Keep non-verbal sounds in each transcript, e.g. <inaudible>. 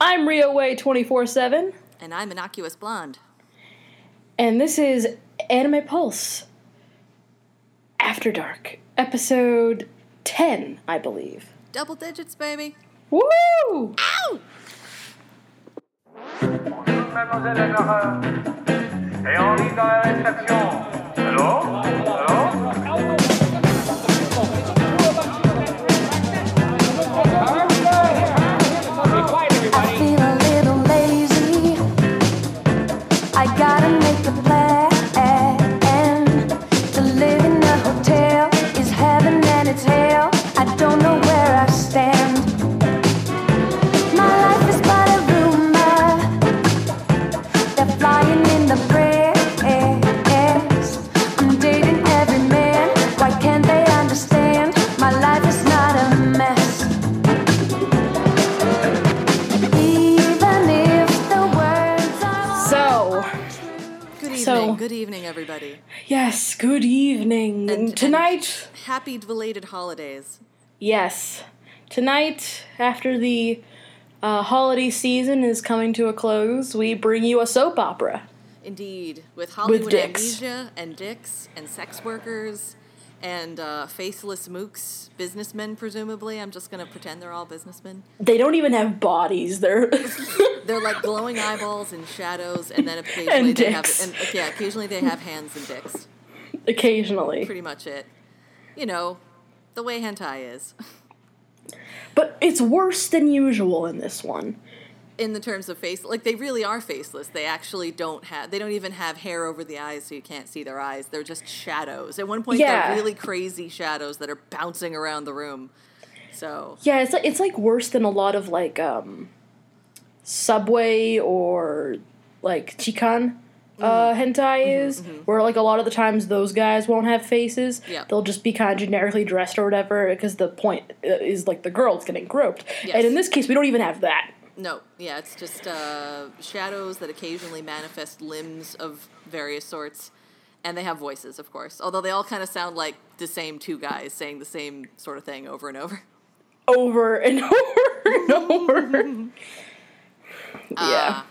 I'm Rio Way 24 7, And I'm Innocuous Blonde. and this is Anime Pulse After Dark, episode 10, I believe. Double digits, baby. Woo! Ow! Mademoiselle Agarra. Et on lit dans la réception. Allô Allô good evening. And- Tonight, Happy belated holidays. yes, tonight, after the uh, holiday season is coming to a close, we bring you a soap opera. Indeed. With Hollywood dicks. amnesia and dicks and sex workers and uh, faceless mooks, businessmen, presumably. I'm just going to pretend they're all businessmen. They don't even have bodies. They're <laughs> They're like glowing eyeballs and shadows, and then occasionally <laughs> And they have and yeah, occasionally they have hands and dicks. Occasionally. Pretty much it. You know, the way hentai is. But it's worse than usual in this one. in the terms of face like they really are faceless they actually don't have they don't even have hair over the eyes so you can't see their eyes they're just shadows at one point Yeah. they're really crazy shadows that are bouncing around the room so Yeah, it's like it's like worse than a lot of like um Subway or like Chikan uh Mm-hmm. hentai is where like a lot of the times those guys won't have faces. Yeah. They'll just be kind of generically dressed or whatever because the point uh, is like the girl's getting groped. Yes. And in this case we don't even have that. no yeah it's just uh, shadows that occasionally manifest limbs of various sorts and they have voices of course although they all kind of sound like the same two guys saying the same sort of thing over and over Over and <laughs> over and over. <laughs> yeah. Ah,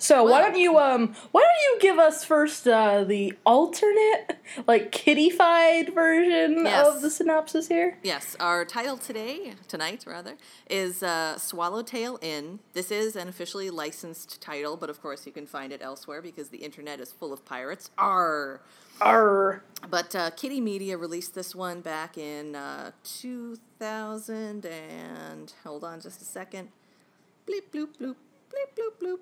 So why don't you um why don't you give us first uh the alternate like kiddified version Yes. of the synopsis here? Yes, our title today, tonight rather, is uh, Swallowtail Inn. This is an officially licensed title, but of course you can find it elsewhere because the internet is full of pirates. Arr! Arr. But uh, Kitty Media released this one back in uh, 2000 and hold on just a second. Bleep bloop bloop bleep bloop bloop.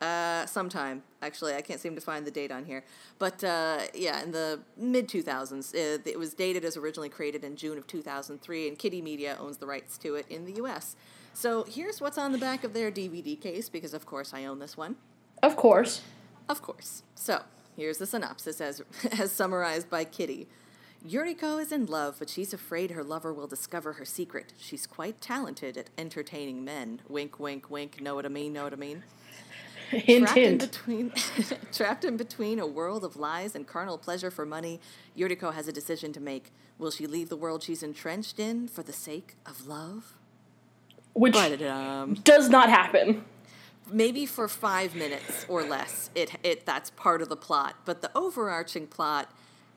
Uh, sometime actually, I can't seem to find the date on here, but uh, yeah, in the mid 2000s, uh, it was dated as originally created in June of 2003, and Kitty Media owns the rights to it in the U.S. So here's what's on the back of their DVD case, because of course I own this one. Of course. Of course. So, here's the synopsis as, <laughs> as summarized by Kitty. Yuriko is in love, but she's afraid her lover will discover her secret. She's quite talented at entertaining men. Wink, wink, wink. Know what I mean? Know what I mean? Hint <laughs> trapped in between, <laughs> trapped in between a world of lies and carnal pleasure for money, Yuriko has a decision to make. Will she leave the world she's entrenched in for the sake of love? Which Ba-da-dum. does not happen. maybe for five minutes or less it it that's part of the plot but the overarching plot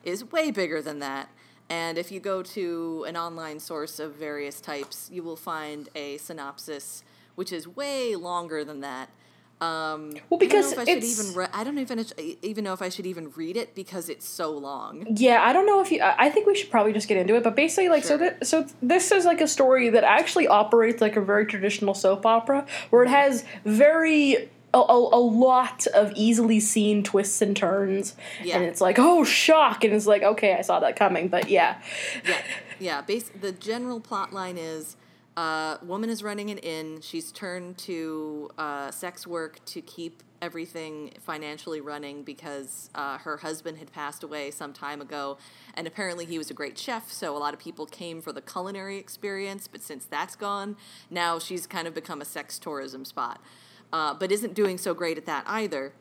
is way bigger than that and if you go to an online source of various types you will find a synopsis which is way longer than that um, Well, because I don't know if I should it's- even re- I don't even even know if I should even read it because it's so long. Yeah, I don't know if you. I I think we should probably just get into it. But basically, like, so Sure. that so this is like a story that actually operates like a very traditional soap opera, where it has very a, a, a lot of easily seen twists and turns, Yeah. and it's like, oh, shock, and it's like, okay, I saw that coming. But yeah, yeah, yeah. Bas- the general plot line is uh, woman is running an inn. She's turned to uh, sex work to keep everything financially running because uh, her husband had passed away some time ago, and apparently he was a great chef. So a lot of people came for the culinary experience, but since that's gone, now she's kind of become a sex tourism spot. Uh, but isn't doing so great at that either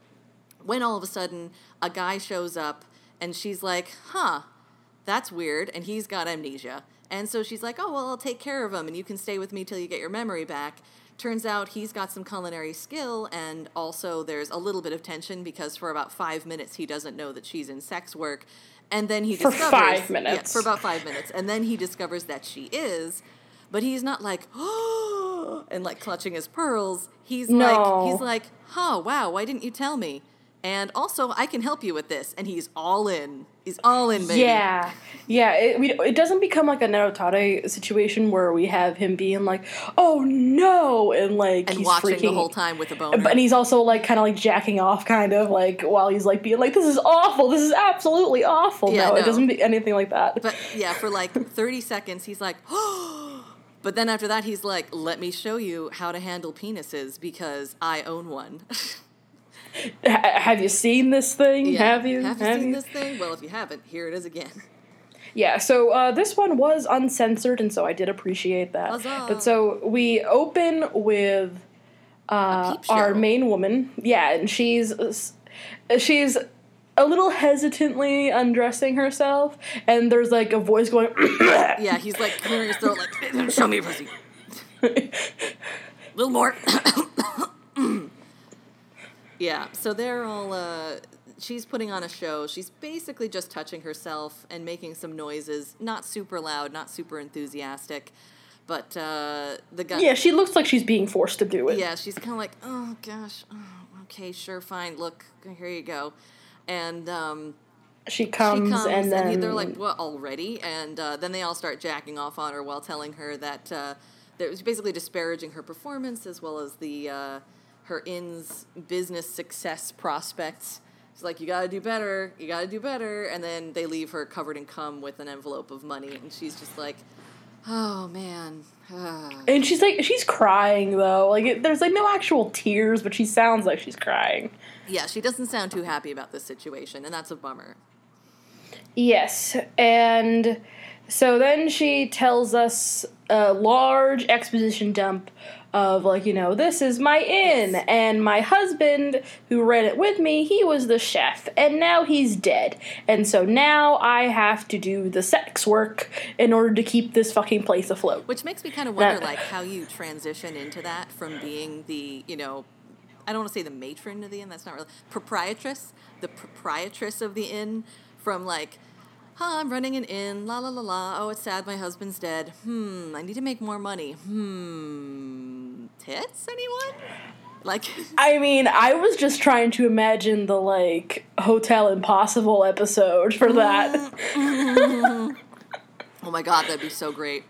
when all of a sudden a guy shows up and she's like, huh, that's weird. And he's got amnesia. And so she's like, oh, well, I'll take care of him and you can stay with me till you get your memory back. Turns out he's got some culinary skill, and also there's a little bit of tension because for about five minutes he doesn't know that she's in sex work, and then he For discovers five Yeah, minutes. for about five minutes, and then he discovers that she is, but he's not like oh <gasps> and like clutching his pearls. He's No. like he's like, oh wow, why didn't you tell me? And also, I can help you with this, and he's all in. He's all in, baby. Yeah, yeah. It, we, it doesn't become like a Netorare situation where we have him being like, "Oh no," and like and he's watching freaking, the whole time with a boner. But and he's also like kind of like jacking off, kind of like while he's like being like, "This is awful. This is absolutely awful." Yeah, no, no. it doesn't be anything like that. But yeah, for like 30 seconds, he's like, oh. <gasps> But then after that, he's like, let me show you how to handle penises because I own one. <laughs> Ha- have you seen this thing? Yeah. Have you? Have you seen this thing? Well, if you haven't, here it is again. Yeah, so uh, this one was uncensored, and so I did appreciate that. Huzzah. But so we open with uh, our main woman, yeah, and she's she's a little hesitantly undressing herself, and there's like a voice going, <coughs> Yeah, he's like clearing his throat, like, <coughs> show me your pussy. A <laughs> little more. <coughs> yeah, so they're all, uh, she's putting on a show. She's basically just touching herself and making some noises. Not super loud, not super enthusiastic. But uh, the guy. yeah, she looks like she's being forced to do it. Yeah, she's kind of like, oh gosh, oh, okay, sure, fine. Look, here you go. And um, She comes, she comes, and and, then he- they're like, "What already?" And uh, then they all start jacking off on her while telling her that uh, that was basically disparaging her performance as well as the uh, her inn's business success prospects. It's like you got to do better, you got to do better, and then they leave her covered in cum with an envelope of money, and she's just like, "Oh man." ah." and she's like she's crying though. Like it, there's like no actual tears, but she sounds like she's crying. yeah, she doesn't sound too happy about this situation, and that's a bummer. Yes, and so then she tells us a large exposition dump of like, you know, this is my inn, and my husband who ran it with me, he was the chef, and now he's dead. And so now I have to do the sex work in order to keep this fucking place afloat. Which makes me kind of wonder, That- like, how you transition into that from being the, you know, I don't want to say the matron of the inn. That's not really proprietress, the proprietress of the inn. From like, huh, I'm running an inn. La la la la. Oh, it's sad. My husband's dead. Hmm. I need to make more money. Hmm. Tits? Anyone? Like, <laughs> I mean, I was just trying to imagine the like Hotel Impossible episode for that. <laughs> oh my god, that'd be so great.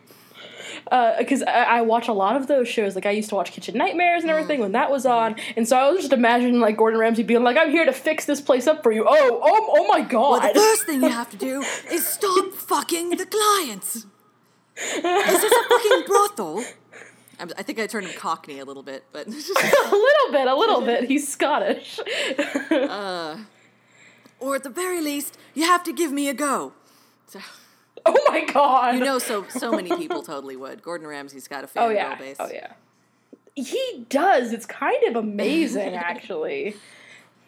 Uh, because I, I watch a lot of those shows. Like I used to watch Kitchen Nightmares and mm. everything when that was on, and so I was just imagining like Gordon Ramsay being like, "I'm here to fix this place up for you." Oh, oh, oh my god! Well, the first thing you have to <laughs> do is stop fucking the clients. Is this a fucking brothel? I'm, I think I turned him Cockney a little bit, but <laughs> <laughs> a little bit, a little bit. He's Scottish. Uh, or at the very least, you have to give me a go. So, <laughs> oh my god! you know, so so many people totally would. Gordon Ramsay's got a fan oh yeah, base. oh yeah. He does. It's kind of amazing, <laughs> actually.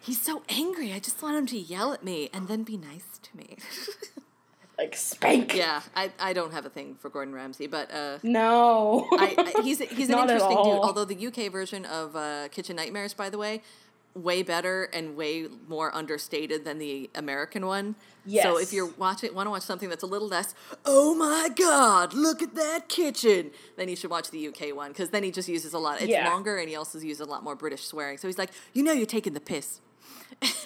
He's so angry. I just want him to yell at me and then be nice to me. <laughs> Like spank. yeah, I, I don't have a thing for Gordon Ramsay, but uh, No. I, I, he's he's an interesting dude. Although the UK version of uh, Kitchen Nightmares, by the way, way better and way more understated than the American one. So if you're watching, want to watch something that's a little less, oh my god, look at that kitchen, then you should watch the UK one because then he just uses a lot. It's Yeah. longer and he also uses a lot more British swearing. So he's like, you know, you're taking the piss. <laughs>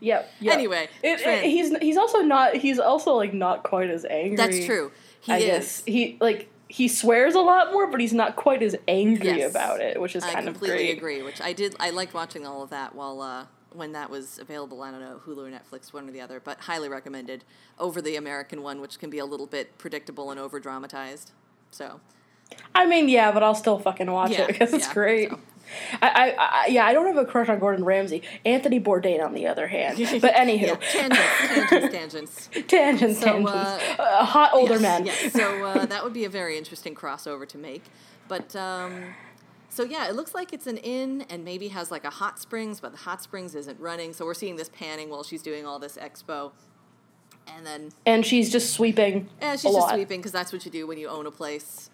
Yep. yep. Anyway, it, it- he's he's also not he's also like not quite as angry. That's true. He I is. guess he like he swears a lot more, but he's not quite as angry Yes. about it, which is I kind of great. I completely agree. Which I did. I liked watching all of that while uh, when that was available. I don't know Hulu or Netflix, one or the other, but highly recommended over the American one, which can be a little bit predictable and over dramatized. So I mean, yeah, but I'll still fucking watch Yeah, it because it's yeah, great. so. I, I, I, yeah, I don't have a crush on Gordon Ramsay. Anthony Bourdain, on the other hand. <laughs> But anywho, yeah, tangents, tangents, tangents. <laughs> tangents, So, tangents. uh, Uh, hot older yes, men. Yes. So uh, <laughs> that would be a very interesting crossover to make. But um, so yeah, it looks like it's an inn and maybe has like a hot springs, but the hot springs isn't running. So we're seeing this panning while she's doing all this expo, and then And she's just sweeping. yeah, she's just lot. sweeping because that's what you do when you own a place.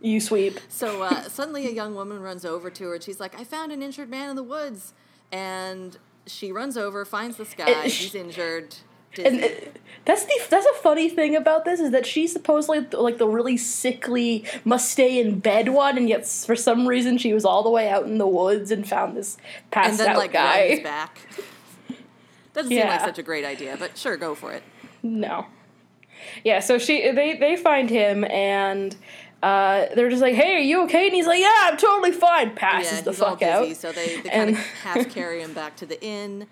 You sweep. So uh, suddenly, a young woman runs over to her, and she's like, "I found an injured man in the woods." And she runs over, finds this guy. And He's injured. And dizzy. uh, that's the that's a funny thing about this is that she's supposedly like the really sickly must stay in bed one, and yet for some reason she was all the way out in the woods and found this passed and then out like guy. back. <laughs> Doesn't seem like such a great idea, but sure, go for it. No. Yeah, so she they they find him and uh, they're just like, "Hey, are you okay?" And he's like, "Yeah, I'm totally fine." Passes yeah, the fuck dizzy, out. so they, they And- kind <laughs> of half carry him back to the inn,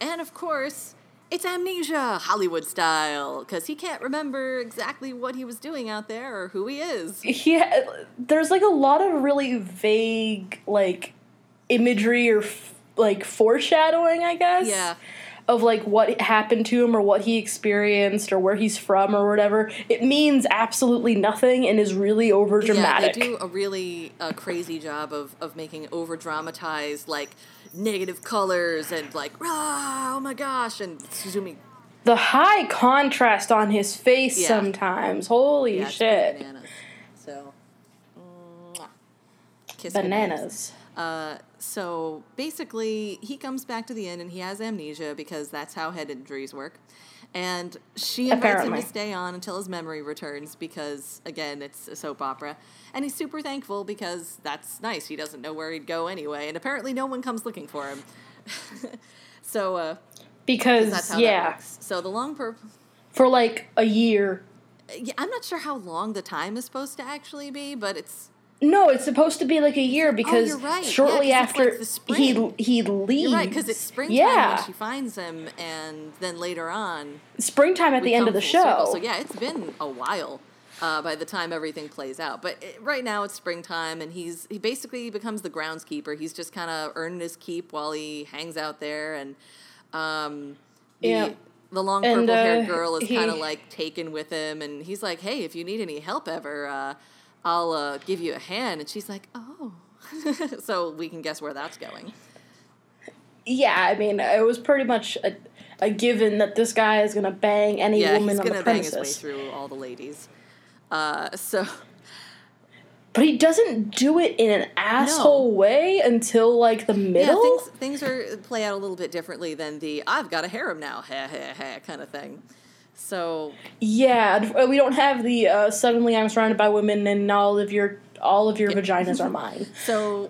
and of course. It's amnesia, Hollywood style, because he can't remember exactly what he was doing out there or who he is. Yeah, there's like a lot of really vague like imagery or f- like foreshadowing, I guess. Yeah. Of like what happened to him or what he experienced or where he's from or whatever. It means absolutely nothing and is really over dramatic. Yeah, they do a really uh, crazy job of, of making over dramatized like negative colors and like ah, oh my gosh and zooming. the high contrast on his face Yeah. sometimes. Holy Yeah, shit. bananas. So, goodnight. Bananas. Uh, so basically, he comes back to the inn and he has amnesia because that's how head injuries work. And she invites Apparently. him to stay on until his memory returns because, again, it's a soap opera. And he's super thankful because that's nice. He doesn't know where he'd go anyway. And apparently, no one comes looking for him. <laughs> so, uh, Because that's how yeah, that works. So, the long per. for like a year. Yeah, I'm not sure how long the time is supposed to actually be, but it's No, it's supposed to be like a year because Oh, right. Yeah, shortly 'cause it's like after he he leaves. You're right, because it's springtime Yeah, when she finds him, and then later on, springtime at the end of the full circle. show. So yeah, it's been a while uh, by the time everything plays out. But it, right now it's springtime, and he's he basically becomes the groundskeeper. He's just kind of earning his keep while he hangs out there, and um, the, Yeah. the long purple haired uh, girl is kind of like taken with him, and he's like, "Hey, if you need any help ever." Uh, I'll uh, give you a hand, and she's like, "Oh," <laughs> so we can guess where that's going. yeah, I mean, it was pretty much a, a given that this guy is gonna bang any Yeah, woman he's on the bang his way premises, through all the ladies. Uh, so <laughs> but he doesn't do it in an asshole way until like the middle. yeah, things things are play out a little bit differently than the "I've got a harem now," ha ha ha kind of thing. So Yeah, we don't have the uh, suddenly I'm surrounded by women and all of your all of your vaginas are <laughs> mine. so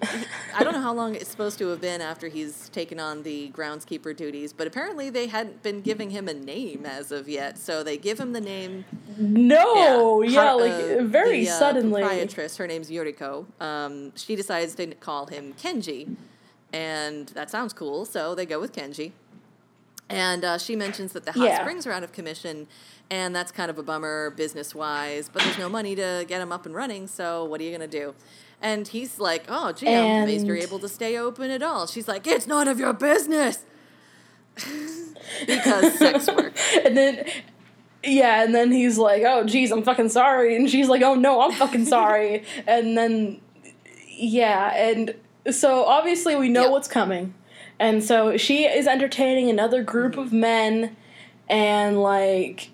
I don't know how long it's supposed to have been after he's taken on the groundskeeper duties, but apparently they hadn't been giving him a name as of yet. So they give him the name. No, yeah, Har- like uh, very the, uh, suddenly. Proprietress, her name's Yuriko. Um, she decides to call him Kenji, and that sounds cool. So they go with Kenji. And uh, she mentions that the hot Yeah. springs are out of commission, and that's kind of a bummer business wise. But there's no money to get them up and running. So what are you gonna do? And he's like, "Oh, gee, I'm amazed you're able to stay open at all." She's like, "It's none of your business," <laughs> because sex work. <laughs> And then, yeah, and then he's like, "Oh, geez, I'm fucking sorry," and she's like, "Oh no, I'm fucking <laughs> sorry." and then, yeah, and so obviously we know Yep. what's coming, and so she is entertaining another group of men, and like.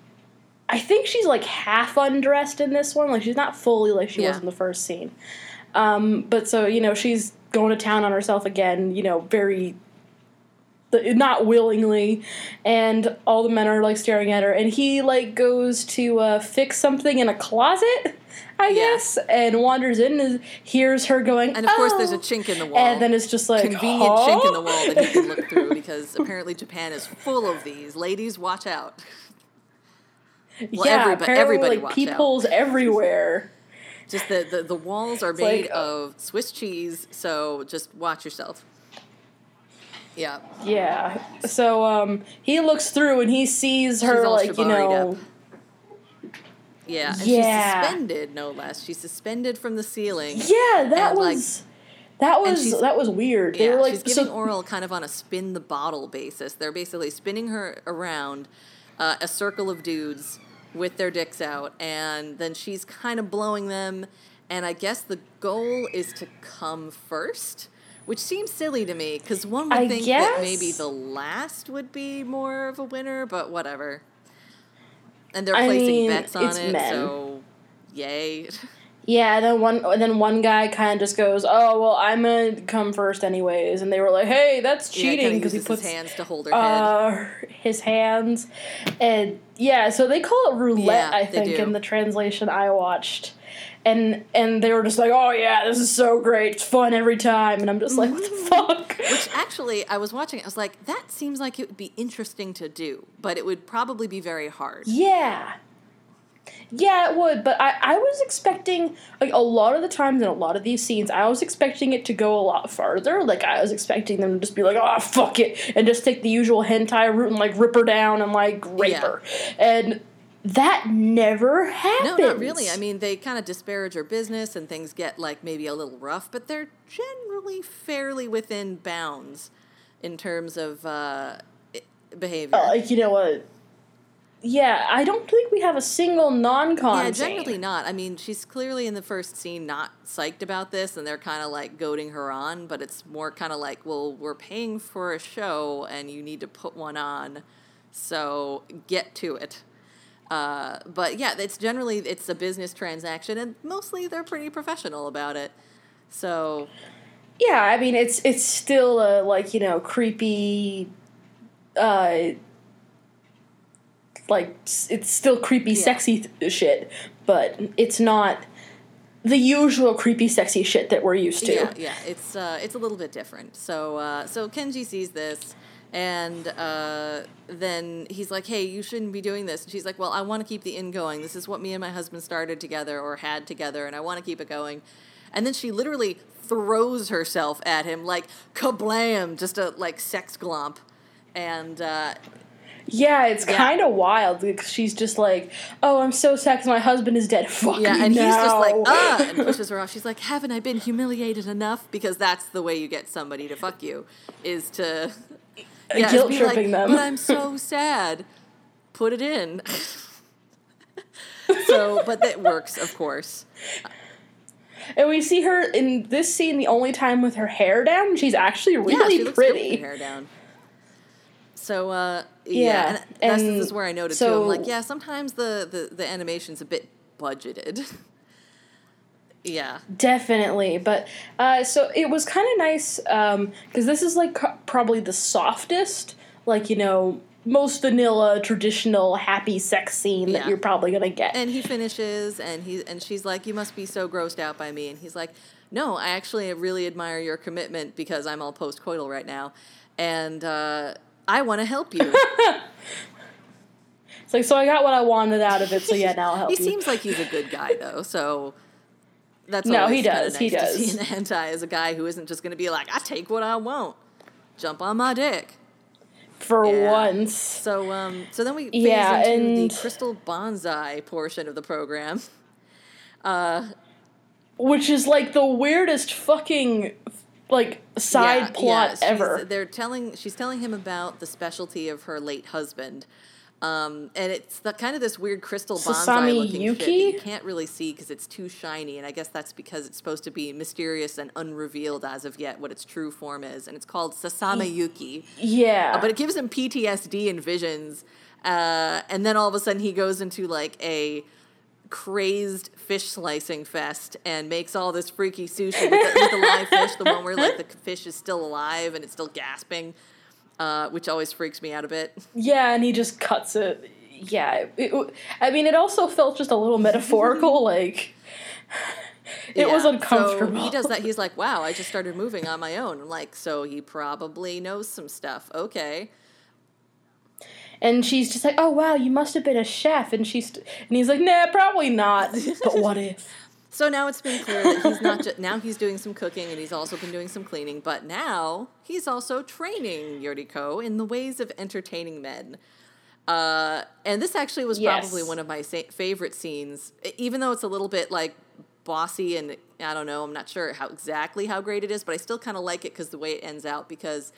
I think she's like half undressed in this one. Like she's not fully like she Yeah. was in the first scene. Um, but so you know she's going to town on herself again. You know, very not willingly, and all the men are like staring at her, and he like goes to uh, fix something in a closet, I Yeah. guess, and wanders in and hears her going. And of course, there's a "Oh," chink in the wall. And then it's just like convenient huh? chink in the wall that he can look through <laughs> because apparently Japan is full of these. Ladies, watch out. Well, yeah, everybo- apparently everybody like watch out. peepholes everywhere. Just the, the, the walls are like, made uh, of Swiss cheese, so just watch yourself. Yeah. Yeah. So um, he looks through and he sees her like you know. up. Yeah. And Yeah. she's suspended, no less. She's suspended from the ceiling. Yeah, that And, like- was that was that was weird. They Yeah, were like she's giving so, oral kind of on a spin the bottle basis. They're basically spinning her around uh, a circle of dudes with their dicks out, and then she's kind of blowing them. And I guess the goal is to come first, which seems silly to me because one would I think that maybe the last would be more of a winner, but whatever. And they're I placing mean, bets on it, men. so yay. <laughs> Yeah, and then one and then one guy kind of just goes, "Oh well, I'm gonna come first anyways," and they were like, "Hey, that's cheating because he uses puts his hands to hold her head. uh, his hands, and yeah, so they call it roulette, Yeah, I think, in the translation I watched, and and they were just like, "Oh yeah, this is so great, it's fun every time," and I'm just like, "What the mm. fuck?" Which actually, I was watching it. I was like, that seems like it would be interesting to do, but it would probably be very hard. Yeah. Yeah, it would, but I, I was expecting like a lot of the times in a lot of these scenes, I was expecting it to go a lot farther. Like I was expecting them to just be like, "Oh fuck it," and just take the usual hentai route and like rip her down and like rape Yeah. her, and that never happens. No, not really. I mean, they kind of disparage her business and things get like maybe a little rough, but they're generally fairly within bounds in terms of uh, behavior. Uh, you know what? Yeah, I don't think we have a single non-con. yeah, generally not. I mean, she's clearly in the first scene not psyched about this, and they're kind of like goading her on, but it's more kind of like, well, we're paying for a show, and you need to put one on, so get to it. Uh, but yeah, it's generally it's a business transaction, and mostly they're pretty professional about it. So Yeah, I mean it's it's still a like you know creepy, uh, like it's still creepy, Yeah. sexy th- shit, but it's not the usual creepy, sexy shit that we're used to. Yeah, yeah, it's uh, it's a little bit different. So uh, so Kenji sees this, and uh, then he's like, "Hey, you shouldn't be doing this." And she's like, "Well, I want to keep the inn going. This is what me and my husband started together or had together, and I want to keep it going." And then she literally throws herself at him like kablam, just a like sex glomp, and uh, Yeah, it's Yeah. kind of wild because she's just like, "Oh, I'm so sad 'cause my husband is dead." <laughs> Fuck yeah, and he's just like, ah, and <laughs> pushes her off. She's like, haven't I been humiliated enough? Because that's the way you get somebody to fuck you, is to yeah, guilt be tripping like, them. But I'm so <laughs> sad. Put it in. <laughs> so, but that works, of course. And we see her in this scene the only time with her hair down. She's actually yeah, really she good with pretty. her hair down. So, uh, yeah, Yeah, and that's and this is where I noted too. I'm like, yeah, sometimes the the, the animation's a bit budgeted. <laughs> yeah. Definitely, but uh, so it was kind of nice because this is like co- probably the softest, like you know, most vanilla, traditional, happy sex scene Yeah. that you're probably gonna get. And he finishes, and he and she's like, "You must be so grossed out by me." And he's like, "No, I actually really admire your commitment because I'm all post-coital right now, and uh, I want to help you." <laughs> it's like, so I got what I wanted out of it. So yeah, now I'll help he you. seems like he's a good guy, though. So that's No, he does, he nice to does. see in hentai as a guy who isn't just going to be like, "I take what I want, jump on my dick." for Yeah. once. So um, so then we phase Yeah, into and- the crystal bonsai portion of the program. Uh, Which is like the weirdest fucking like side Yeah, plot yeah, ever. They're telling she's telling him about the specialty of her late husband. Um, and it's the kind of this weird crystal bonsai Sasami looking shit that you can't really see because it's too shiny, and I guess that's because it's supposed to be mysterious and unrevealed as of yet what its true form is, and it's called Sasame Yuki. yeah, Uh, but it gives him PTSD and visions. Uh, and then all of a sudden he goes into like a crazed fish slicing fest and makes all this freaky sushi with the, with the live fish, the one where like the fish is still alive and it's still gasping, uh, which always freaks me out a bit. <laughs> Yeah, and he just cuts it. Yeah, it, it- I mean, it also felt just a little metaphorical. <laughs> like, it was Yeah, uncomfortable. So he does that. He's like, "Wow, I just started moving on my own." I'm like, so he probably knows some stuff. Okay. and she's just like, "Oh wow, you must have been a chef." And she's, and he's like, "Nah, probably not." <laughs> but what if? So now it's been clear that he's not just <laughs> now he's doing some cooking and he's also been doing some cleaning, but now he's also training Yuriko in the ways of entertaining men. Uh, and this actually was Yes. probably one of my sa- favorite scenes, even though it's a little bit like bossy and I don't know, I'm not sure how exactly how great it is, but I still kind of like it because the way it ends out because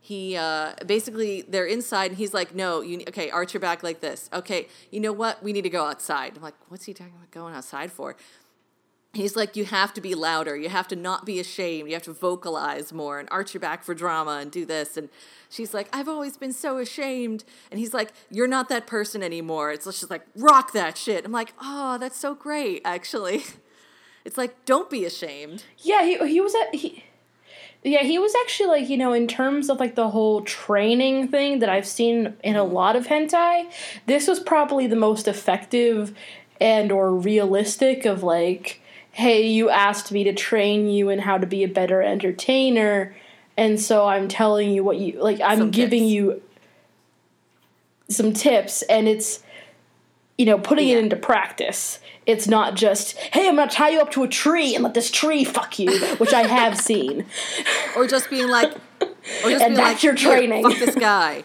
he uh, basically they're inside and he's like no you okay arch your back like this. Okay you know what? We need to go outside. I'm like what's he talking about going outside for he's like you have to be louder you have to not be ashamed you have to vocalize more and arch your back for drama and do this and she's like i've always been so ashamed and he's like you're not that person anymore it's just like rock that shit i'm like oh that's so great actually <laughs> It's like, don't be ashamed. Yeah, he he was at he. Yeah, he was actually like you know in terms of like the whole training thing that I've seen in a lot of hentai. This was probably the most effective and or realistic of like, hey, you asked me to train you in how to be a better entertainer, and so I'm telling you what you like. I'm Some giving tips. you some tips, and it's you know putting Yeah. it into practice. It's not just, hey, I'm gonna tie you up to a tree and let this tree fuck you, which I have <laughs> seen. Or just being like, or just And being that's like, your training." fuck this <laughs> guy.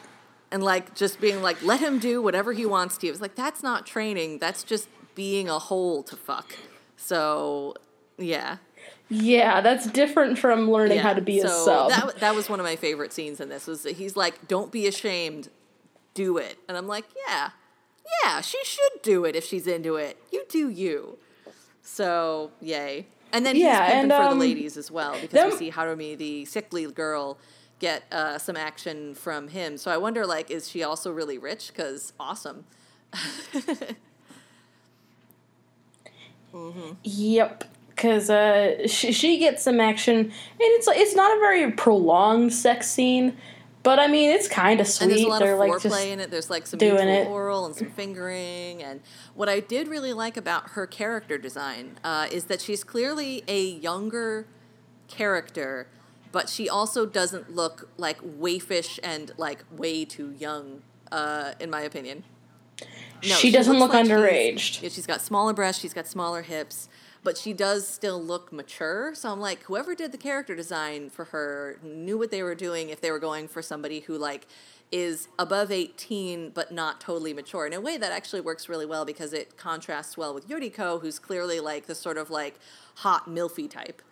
And like just being like, let him do whatever he wants to. You. It's like that's not training. That's just being a hole to fuck. So yeah. Yeah, that's different from learning how to be a so sub. That, that was one of my favorite scenes in this. Was that he's like, "Don't be ashamed, do it," and I'm like, "Yeah, yeah, she should do it if she's into it. You do you." So yay! And then Yeah, he's pimping and, for um, the ladies as well because we see Harumi, the sickly girl, get uh, some action from him. So I wonder, like, is she also really rich? Because awesome. <laughs> Yep, because uh, she she gets some action, and it's it's not a very prolonged sex scene, but I mean it's kind of And there's a lot They're of like foreplay in it. There's like some doing it. oral and some fingering. And what I did really like about her character design uh, is that she's clearly a younger character, but she also doesn't look like waifish and like way too young, uh, in my opinion. No, She doesn't look she's- underaged. Yeah, she's got smaller breasts, she's got smaller hips, but she does still look mature. So I'm like, whoever did the character design for her knew what they were doing if they were going for somebody who like is above 18 but not totally mature. In a way that actually works really well because it contrasts well with Yuriko, who's clearly like the sort of like hot milfy type.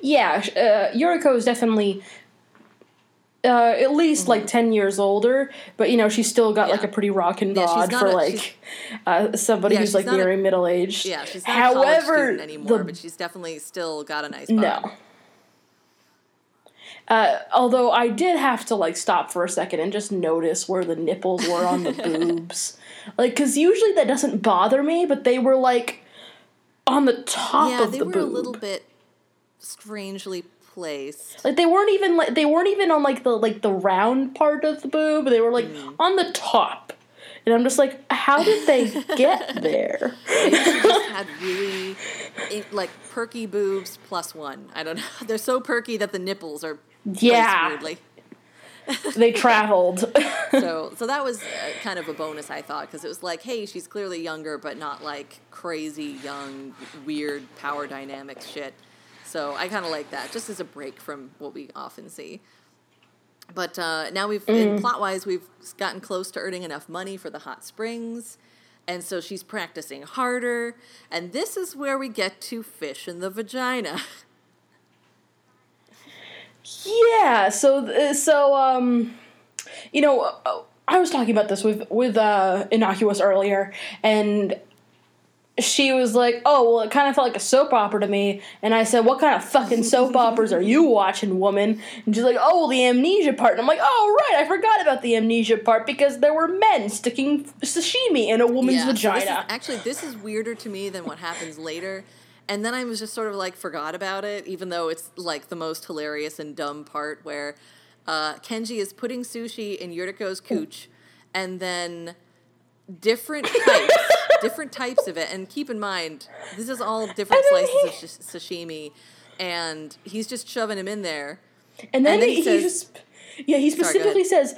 yeah. Uh, Yuriko is definitely. Uh, at least like ten years older, but you know she's still got like Mm-hmm. A pretty rockin' Yeah, she's bod not for a- like uh, somebody Yeah, who's like very middle aged. Yeah, she's not a However, student anymore, the but she's definitely still got a nice bod. No. Uh, although I did have to like stop for a second and just notice where the nipples were on the <laughs> boobs, like because usually that doesn't bother me, but they were like on the top Yeah, of they were a little bit strangely placed. like they weren't even like they weren't even on like the like the round part of the boob. They were like Mm. on the top, and I'm just like, how did they get <laughs> there? Maybe she just <laughs> had really like perky boobs plus one. I don't know. <laughs> They're so perky that the nipples are Yeah. weirdly. they traveled. So so that was uh, kind of a bonus I thought because it was like, hey, she's clearly younger, but not like crazy young, weird power dynamics shit. So I kind of like that, just as a break from what we often see. But uh, now we've, in plot wise, we've gotten close to earning enough money for the hot springs. And so she's practicing harder. And this is where we get to fish in the vagina. Yeah, so so um you know, uh, I was talking about this with with uh Innocuous earlier and she was like, "Oh, well, it kind of felt like a soap opera to me." And I said, "What kind of fucking soap <laughs> operas are you watching, woman?" And she's like, "Oh, well, the amnesia part." And I'm like, "Oh, right, I forgot about the amnesia part because there were men sticking sashimi in a woman's so this is- vagina." actually, this is weirder to me than what happens later. And then I was just sort of like forgot about it, even though it's like the most hilarious and dumb part where uh, Kenji is putting sushi in Yuriko's cooch, and then different types, <laughs> different types of it. And keep in mind, this is all different slices he- of <laughs> sh- sashimi, and he's just shoving him in there. And then, And then he, he he says- just yeah, he specifically ahead. says,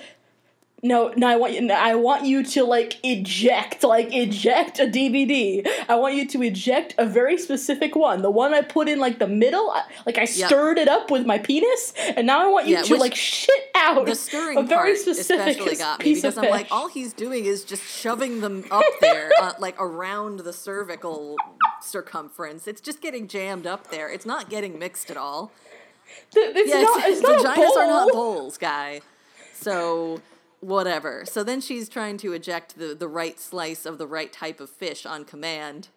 "No, no, I want you. I want you to like eject, like eject a DVD. I want you to eject a very specific one, the one I put in like the middle. Like I stirred it up with my penis, and now I want you Yeah, to like shit out The stirring a very part specific especially got me because I'm like, all he's doing is just shoving them up there, uh, <laughs> like around the cervical circumference. It's just getting jammed up there. It's not getting mixed at all. Th- it's Yeah, not. It's <laughs> not a vaginas are not bowl. bowls, guy. So whatever. So then she's trying to eject the, the right slice of the right type of fish on command.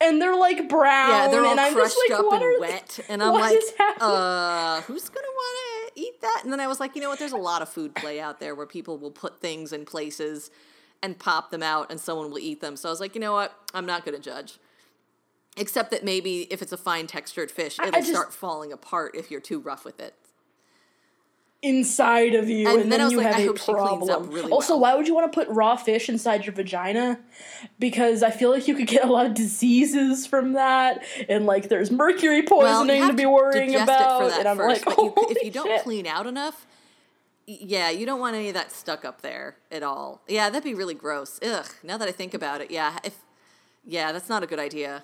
and they're like brown. Yeah, they're all and I'm crushed like, up and wet, and I'm what like, uh, who's gonna want to eat that? And then I was like, you know what? There's a lot of food play out there where people will put things in places and pop them out, and someone will eat them. So I was like, you know what? I'm not gonna judge. Except that maybe if it's a fine textured fish, it'll just- start falling apart if you're too rough with it. Inside of you, And and, then then you like, have I a hope she cleans up problem. really also, well. why would you want to put raw fish inside your vagina? Because I feel like you could get a lot of diseases from that, and like there's mercury poisoning have to be worrying about. it for that and I'm first, like, you, if you don't shit. clean out enough, yeah, you don't want any of that stuck up there at all. Yeah, that'd be really gross. Ugh. Now that I think about it, yeah, if yeah, that's not a good idea.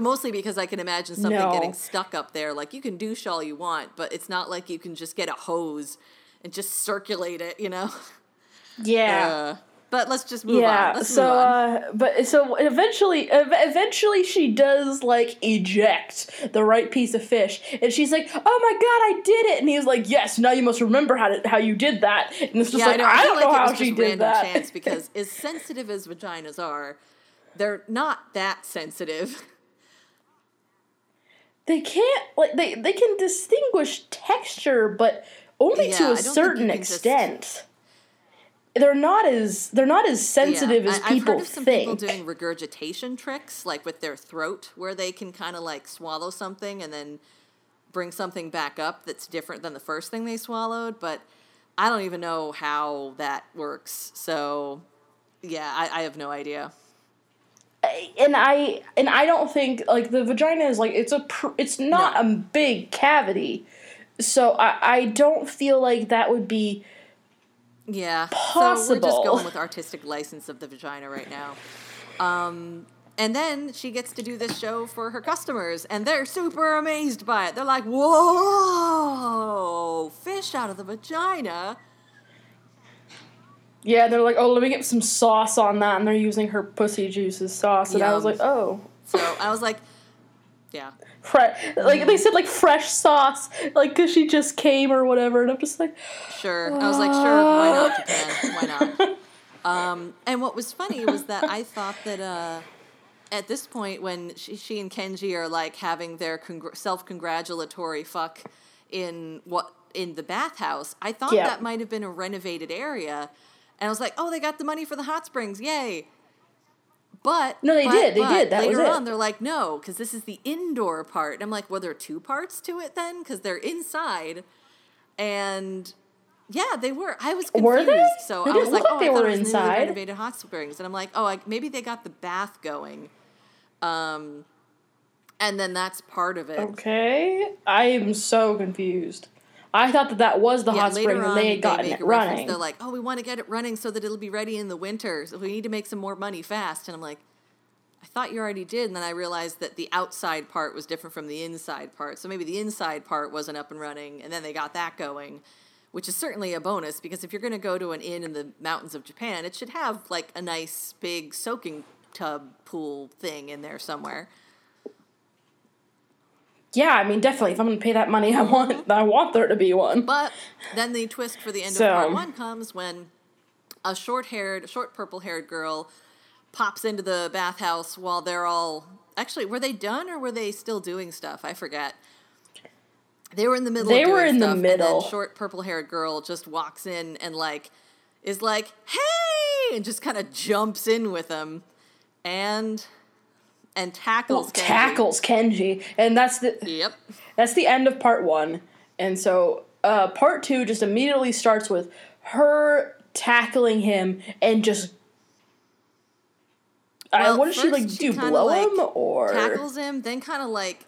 Mostly because I can imagine something No. getting stuck up there. Like you can douche all you want, but it's not like you can just get a hose and just circulate it. You know. <laughs> yeah. Uh, but let's just move yeah, on. Let's so on. uh, but so eventually, ev- eventually she does like eject the right piece of fish, and she's like, "Oh my god, I did it!" And he's like, "Yes, now you must remember how to, how you did that." And it's just yeah, like, I, know. I, feel don't like know how she just did random that. chance because <laughs> as sensitive as vaginas are, they're not that sensitive. They can't like they they can distinguish texture, but only Yeah, to a don't think you certain can just- extent. They're not as they're not as sensitive Yeah, as I, people I've heard of some think. people doing regurgitation tricks, like with their throat, where they can kind of like swallow something and then bring something back up that's different than the first thing they swallowed. But I don't even know how that works. So, yeah, I, I have no idea. And I and I don't think like the vagina is like it's a pr- it's not No. a big cavity, so I I don't feel like that would be Yeah. So we're just going with artistic license of the vagina right now. Um, and then she gets to do this show for her customers, and they're super amazed by it. They're like, "Whoa, fish out of the vagina!" Yeah. They're like, oh, let me get some sauce on that, and they're using her pussy juice as sauce, and I was Yum. like, oh. So I was like, "Yeah, Fre- like they said, like fresh sauce, like because she just came or whatever, and I'm just like, sure." I was like, "Sure, why not, Japan? Why not?" Um, and what was funny was that I thought that uh, at this point, when she, she and Kenji are like having their congr- self-congratulatory fuck in what in the bathhouse, I thought Yeah. that might have been a renovated area, and I was like, "Oh, they got the money for the hot springs, yay!" But No, they but- did, they did, that was later it. on, they're like, "No, because this is the indoor part." And I'm like, "Well, there are two parts to it then, because they're inside." And yeah, they were. I was confused. Were they? So They I was like, oh, they I were it was newly inside. renovated hot springs, and I'm like, oh, I, maybe they got the bath going. Um, and then that's part of it. okay, I am so confused. I thought that that was the Yeah, hot spring and they had gotten make it running. They're like, oh, we want to get it running so that it'll be ready in the winter. So we need to make some more money fast. And I'm like, I thought you already did. And then I realized that the outside part was different from the inside part. So maybe the inside part wasn't up and running, and then they got that going, which is certainly a bonus because if you're going to go to an inn in the mountains of Japan, it should have like a nice big soaking tub pool thing in there somewhere. Yeah, I mean, definitely. If I'm gonna pay that money, I want I want there to be one. But then the twist for the end So- of part one comes when a short-haired, short purple-haired girl pops into the bathhouse while they're all actually were they done or were they still doing stuff? I forget. They were in the middle. They of were in the middle. And short purple-haired girl just walks in and like is like, "Hey!" and just kind of jumps in with them, and and tackles. Kenji. tackles Kenji, and that's the Yep. that's the end of part one. And so uh, part two just immediately starts with her tackling him and just. I Well, what does she like do? Blow like, him or tackles him, then kind of like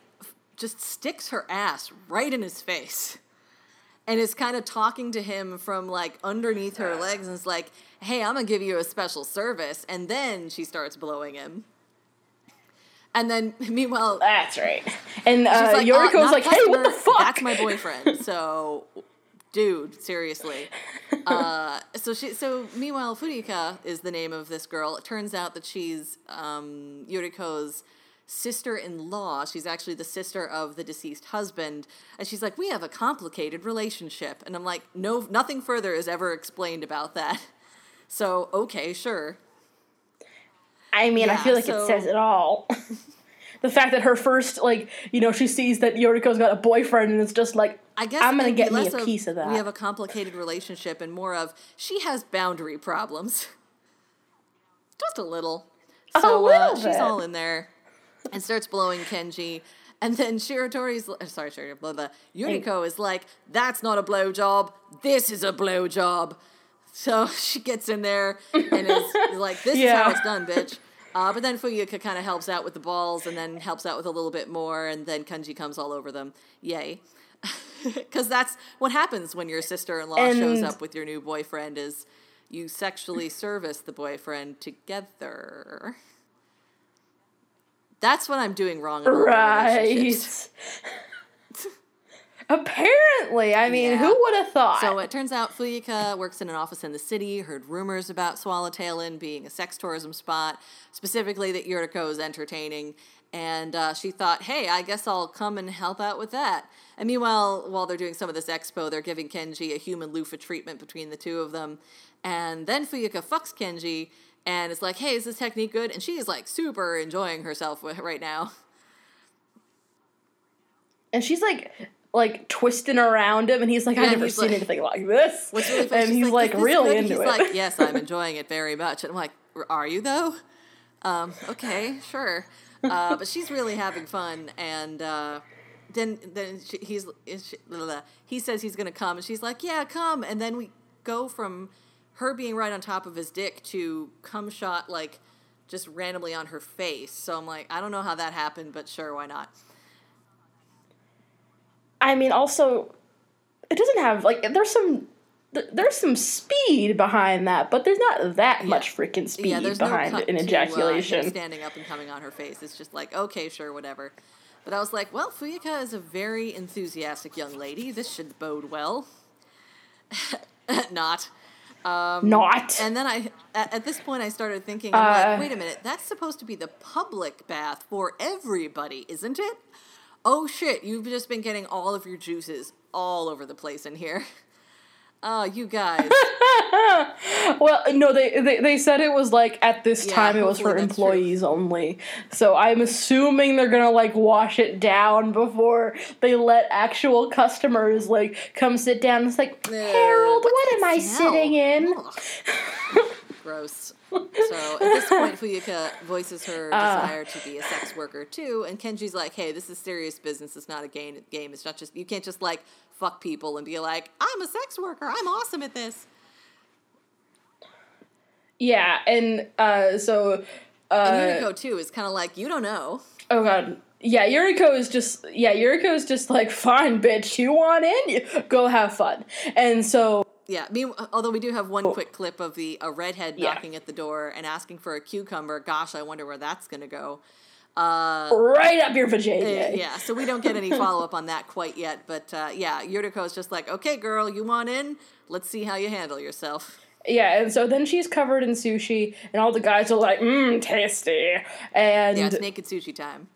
just sticks her ass right in his face, and is kind of talking to him from like underneath her legs, and is like, "Hey, I'm gonna give you a special service," and then she starts blowing him. And then, <laughs> meanwhile, That's right. And uh, like, uh, Yoriko's a like, "Hey, what the fuck?" That's my boyfriend. <laughs> So, dude, seriously. Uh, so she. So meanwhile, Furika is the name of this girl. It turns out that she's um, Yoriko's sister-in-law. She's actually the sister of the deceased husband, and she's like, "We have a complicated relationship." And I'm like, "No, nothing further is ever explained about that." <laughs> So okay, sure. I mean, I feel like so- it says it all. <laughs> the fact that her first, like, you know, she sees that Yoriko's got a boyfriend, and it's just like, I guess I'm gonna get me a piece of that. We have a complicated relationship and more of she has boundary problems. <laughs> Just a little. A So uh, little she's all in there. and starts blowing Kenji. And then Shiratori's, uh, sorry, blah, blah. Yuriko is like, that's not a blowjob. This is a blowjob. So <laughs> she gets in there and is like, this is how it's done, bitch. Uh, but then Fuyuka kind of helps out with the balls and then helps out with a little bit more. And then Kenji comes all over them. Yay. <laughs> Because that's what happens when your sister-in-law shows up with your new boyfriend is you sexually <laughs> service the boyfriend together. That's what I'm doing wrong in. Right. <laughs> Apparently, I mean, Yeah. who would have thought? So it turns out Fuyuka works in an office in the city, heard rumors about Swallowtail being a sex tourism spot, specifically that Yuriko is entertaining, and uh, she thought, hey, I guess I'll come and help out with that. And meanwhile, while they're doing some of this expo, they're giving Kenji a human loofah treatment between the two of them. And then Fuyuka fucks Kenji and it's like, hey, is this technique good? And she is like super enjoying herself right now. and she's like, like twisting around him, and he's like, Yeah, "I've never seen like- anything like this." <laughs> What's really funny, and he's like, "Is this really good?" into he's it. like, yes, I'm <laughs> enjoying it very much. And I'm like, are you though? Um, okay, sure. Uh, but she's really having fun, and uh, then then she, he's she, blah, blah, blah. he says he's gonna come, and she's like, yeah, come. And then we go from her being right on top of his dick to come shot like just randomly on her face. So I'm like, I don't know how that happened, but sure, why not? I mean, also, it doesn't have like there's some th- there's some speed behind that, but there's not that much freaking speed yeah, behind no cut an to, uh, ejaculation. standing up and coming on her face. It's just like, okay, sure, whatever. But I was like, well, Fuyuka is a very enthusiastic young lady. This should bode well. <laughs> Not. not. And then I, at, at this point, I started thinking, I'm Uh, like, wait a minute, that's supposed to be the public bath for everybody, isn't it? Oh shit, you've just been getting all of your juices all over the place in here. <laughs> Oh, you guys. <laughs> Well, no, they, they they said it was like at this Yeah, time it was for that's true. employees only. So I'm assuming they're gonna like wash it down before they let actual customers like come sit down. It's like Harold, what's what am I smell? sitting in? <laughs> Gross. <laughs> So at this point, Fuyuka voices her Uh. desire to be a sex worker too, and Kenji's like, "Hey, this is serious business. It's not a game. Game. It's not just you can't just like fuck people and be like, I'm a sex worker. I'm awesome at this." Yeah, and uh, so uh, And Yuriko too is kind of like, "You don't know." oh god. Yeah, Yuriko is just yeah, Yuriko is just like, fine, bitch, you want in? You- Go have fun. And so Yeah. Me, although we do have one quick clip of the a redhead Yeah. knocking at the door and asking for a cucumber. Gosh, I wonder where that's gonna go. Uh, right up your vagina. Uh, yeah, so we don't get any follow up on that quite yet, but uh, yeah, Yuriko is just like, okay, girl, you want in? Let's see how you handle yourself. Yeah, and so then she's covered in sushi, and all the guys are like, mmm, tasty. And Yeah, it's naked sushi time.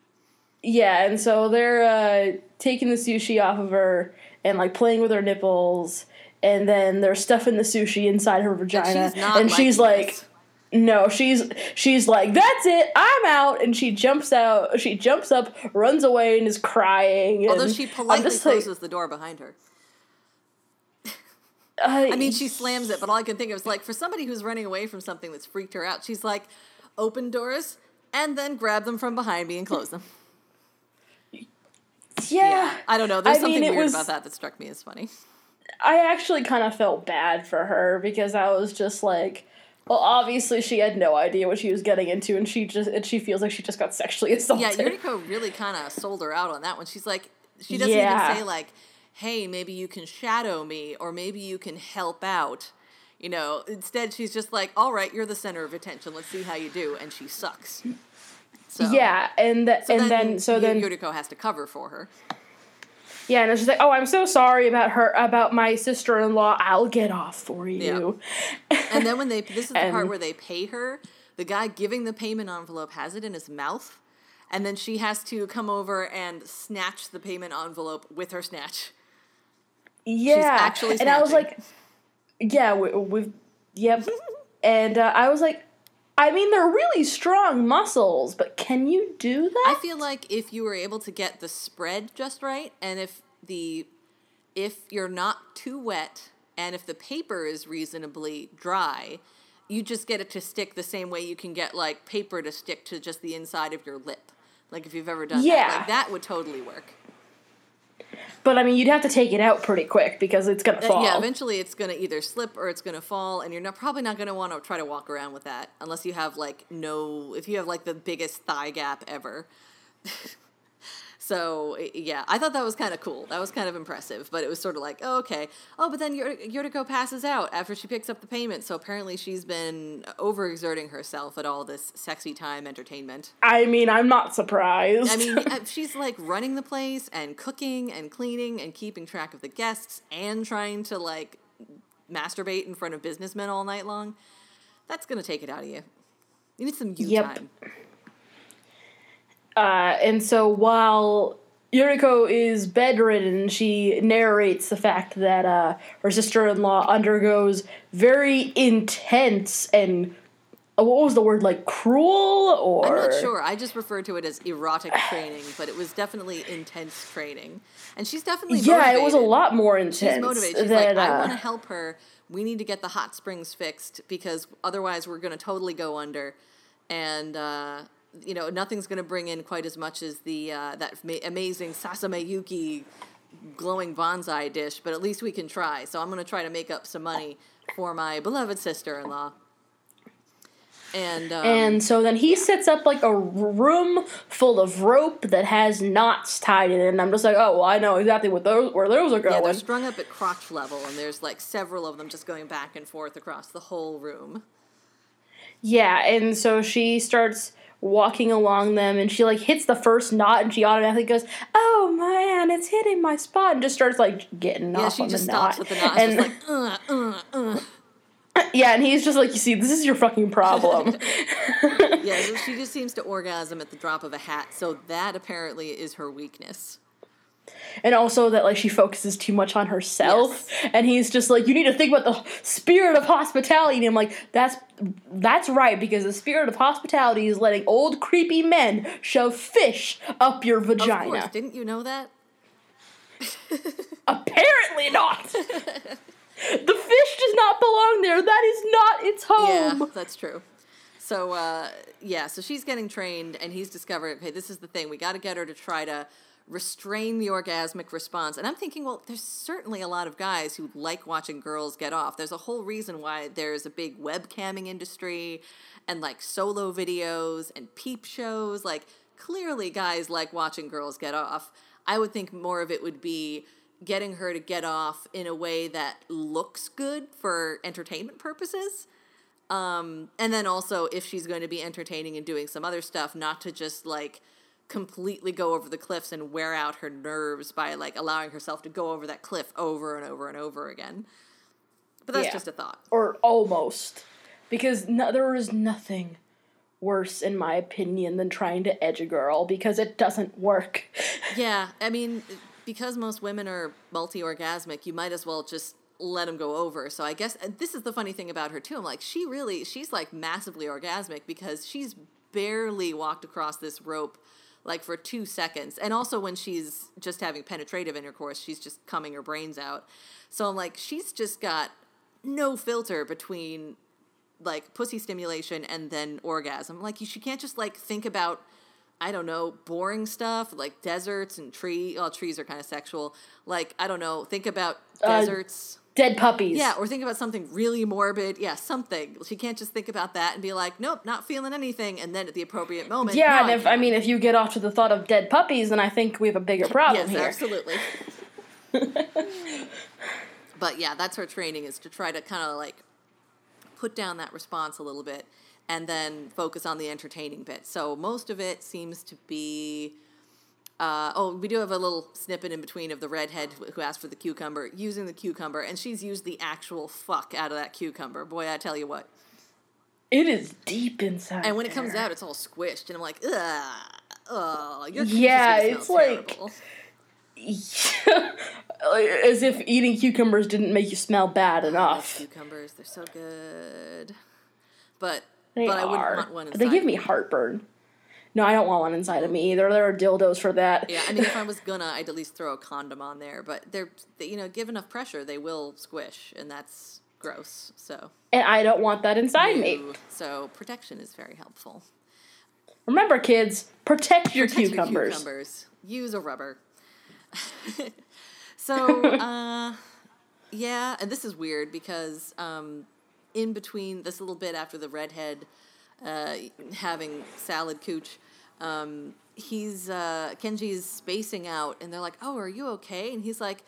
Yeah, and so they're uh, taking the sushi off of her and like playing with her nipples, and then they're stuffing the sushi inside her vagina, she's not and she's like, this. "No, she's she's like, that's it, I'm out," and she jumps out, she jumps up, runs away, and is crying. Although and she politely just like, closes the door behind her. uh, I mean, she slams it, but all I can think of is like, for somebody who's running away from something that's freaked her out, she's like, open doors and then grab them from behind me and close them. yeah, I don't know. There's I something it weird was- about that that struck me as funny. I actually kind of felt bad for her because I was just like, well, obviously she had no idea what she was getting into, and she just and she feels like she just got sexually <laughs> assaulted. Yeah, Yuriko really kind of sold her out on that one. She's like, she doesn't Yeah. even say like, "Hey, maybe you can shadow me, or maybe you can help out." You know, instead she's just like, "All right, you're the center of attention. Let's see how you do," and she sucks. So, yeah, and th- so and then, so Yu- then Yuriko has to cover for her. Yeah, and she's like, oh, I'm so sorry about her about my sister in law. I'll get off for you. Yeah. And then when they, this is the part <laughs> where they pay her. The guy giving the payment envelope has it in his mouth, and then she has to come over and snatch the payment envelope with her snatch. Yeah, actually and I was like, yeah, we, we've yep, <laughs> and uh, I was like, I mean, they're really strong muscles, but can you do that? I feel like if you were able to get the spread just right, and if the if you're not too wet, and if the paper is reasonably dry, you just get it to stick the same way you can get like paper to stick to just the inside of your lip. Like if you've ever done Yeah. that, like that would totally work. But I mean, you'd have to take it out pretty quick because it's gonna Uh, fall. Yeah, eventually it's gonna either slip or it's gonna fall, and you're not probably not gonna want to try to walk around with that unless you have like no, if you have like the biggest thigh gap ever. <laughs> so yeah, I thought that was kind of cool. That was kind of impressive, but it was sort of like, oh, okay, oh, but then Yuriko passes out after she picks up the payment, so apparently she's been overexerting herself at all this sexy time entertainment. I mean, I'm not surprised. I mean, <laughs> uh, she's like running the place and cooking and cleaning and keeping track of the guests and trying to like masturbate in front of businessmen all night long. That's gonna take it out of you. You need some you Yep. time. Uh, and so while Yuriko is bedridden, she narrates the fact that uh, her sister in law undergoes very intense and uh, what was the word like cruel or I'm not sure. I just referred to it as erotic <sighs> training, but it was definitely intense training, and she's definitely Yeah, it was a lot more intense. She's motivated. She's than, like, I uh, want to help her. We need to get the hot springs fixed because otherwise we're going to totally go under, and uh, you know nothing's going to bring in quite as much as the uh, that ma- amazing Sasame Yuki glowing bonsai dish. But at least we can try. So I'm going to try to make up some money for my beloved sister-in-law. And um, And so then he sets up like a room full of rope that has knots tied in it. And I'm just like, oh, well, I know exactly what those where those are going. Yeah, they're strung up at crotch level, and there's like several of them just going back and forth across the whole room. Yeah, and so she starts walking along them, and she like hits the first knot, and she automatically goes, "Oh man, it's hitting my spot," and just starts like getting Yeah, off she on just the knot. with the knot. and like, uh, uh, uh. <laughs> yeah, and he's just like, "You see, this is your fucking problem." <laughs> Yeah, so she just seems to orgasm at the drop of a hat. So that apparently is her weakness. And also that like she focuses too much on herself, and he's just like, "You need to think about the spirit of hospitality." And I'm like, "That's that's right, because the spirit of hospitality is letting old creepy men shove fish up your Of vagina." course, didn't you know that? <laughs> Apparently not. the fish does not belong there. That is not its home Yeah, that's true. So uh, yeah, so she's getting trained, and he's discovered. Okay, this is the thing. We got to get her to try to restrain the orgasmic response. And I'm thinking, well, there's certainly a lot of guys who like watching girls get off. There's a whole reason why there's a big webcamming industry, and like solo videos and peep shows. Like clearly, guys like watching girls get off. I would think more of it would be getting her to get off in a way that looks good for entertainment purposes. Um, and then also if she's going to be entertaining and doing some other stuff, not to just like completely go over the cliffs and wear out her nerves by like allowing herself to go over that cliff over and over and over again. But that's Yeah. just a thought. Or almost. Because no, there is nothing worse, in my opinion, than trying to edge a girl because it doesn't work. <laughs> Yeah, I mean, because most women are multi orgasmic, you might as well just let them go over. So I guess this is the funny thing about her too. I'm like, she really, she's like massively orgasmic because she's barely walked across this rope like for two seconds. And also when she's just having penetrative intercourse, she's just coming her brains out. So I'm like, she's just got no filter between like pussy stimulation and then orgasm. Like you, she can't just like think about I don't know boring stuff like deserts and tree. Well, trees are kind of sexual. Like I don't know. Think about Uh, deserts. Dead puppies. yeah, or think about something really morbid. Yeah, something. She can't just think about that and be like, "Nope, not feeling anything." And then at the appropriate moment, Yeah, "No, and if I can." mean if you get off to the thought of dead puppies, then I think we have a bigger <laughs> problem yes, here. absolutely. <laughs> but yeah, that's her training is to try to kind of like put down that response a little bit and then focus on the entertaining bit. So most of it seems to be. Uh, oh, we do have a little snippet in between of the redhead who- asked for the cucumber using the cucumber, and she's used the actual fuck out of that cucumber. Boy, I tell you what. It is deep inside. And when it comes out, it's all squished, and I'm like, ugh, oh, Yeah, it's like- terrible." <laughs> as if eating cucumbers didn't make you smell bad enough. cucumbers. They're so good. But They but I wouldn't want one inside. they give me. heartburn. No, I don't want one inside of me either. There are dildos for that. Yeah, I mean, if I was <laughs> gonna, I'd at least throw a condom on there. But they're, they, you know, give enough pressure, they will squish, and that's gross. So, And I don't want that inside me. So protection is very helpful. Remember, kids, protect your Protect cucumbers. cucumbers. Use a rubber. <laughs> so, <laughs> uh, yeah, and this is weird because um, in between this little bit after the redhead uh, having salad cooch, um, he's uh, Kenji's spacing out, and they're like, "Oh, are you okay?" And he's like,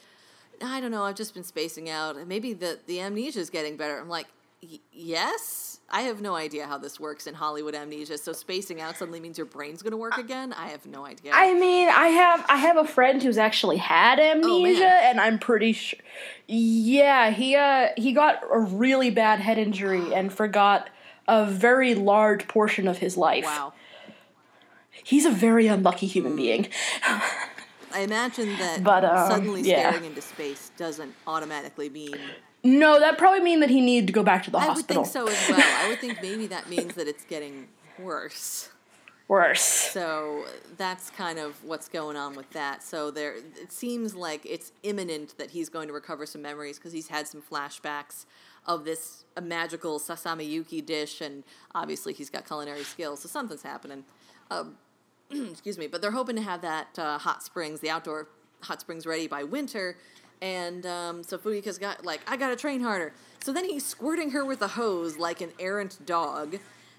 "I don't know. I've just been spacing out. and Maybe the the amnesia is getting better." I'm like, "Yes." I have no idea how this works in Hollywood amnesia. So spacing out suddenly means your brain's going to work again. I have no idea. I mean, I have I have a friend who's actually had amnesia, and I'm pretty sure. Yeah, he uh he got a really bad head injury and forgot a very large portion of his life. wow. He's a very unlucky human being. I imagine that <laughs> But, um, suddenly yeah. staring into space doesn't automatically mean. No, that probably mean that he needed to go back to the hospital. I would think so as well. I would think maybe that means that it's getting worse. Worse. So that's kind of what's going on with that. So there, it seems like it's imminent that he's going to recover some memories because he's had some flashbacks of this magical sasami yuki dish, and obviously he's got culinary skills, so something's happening. Um, <clears throat> excuse me, but they're hoping to have that uh, hot springs, the outdoor hot springs, ready by winter. And um, so Fuyuka's got like, I gotta train harder. So then he's squirting her with a hose like an errant dog,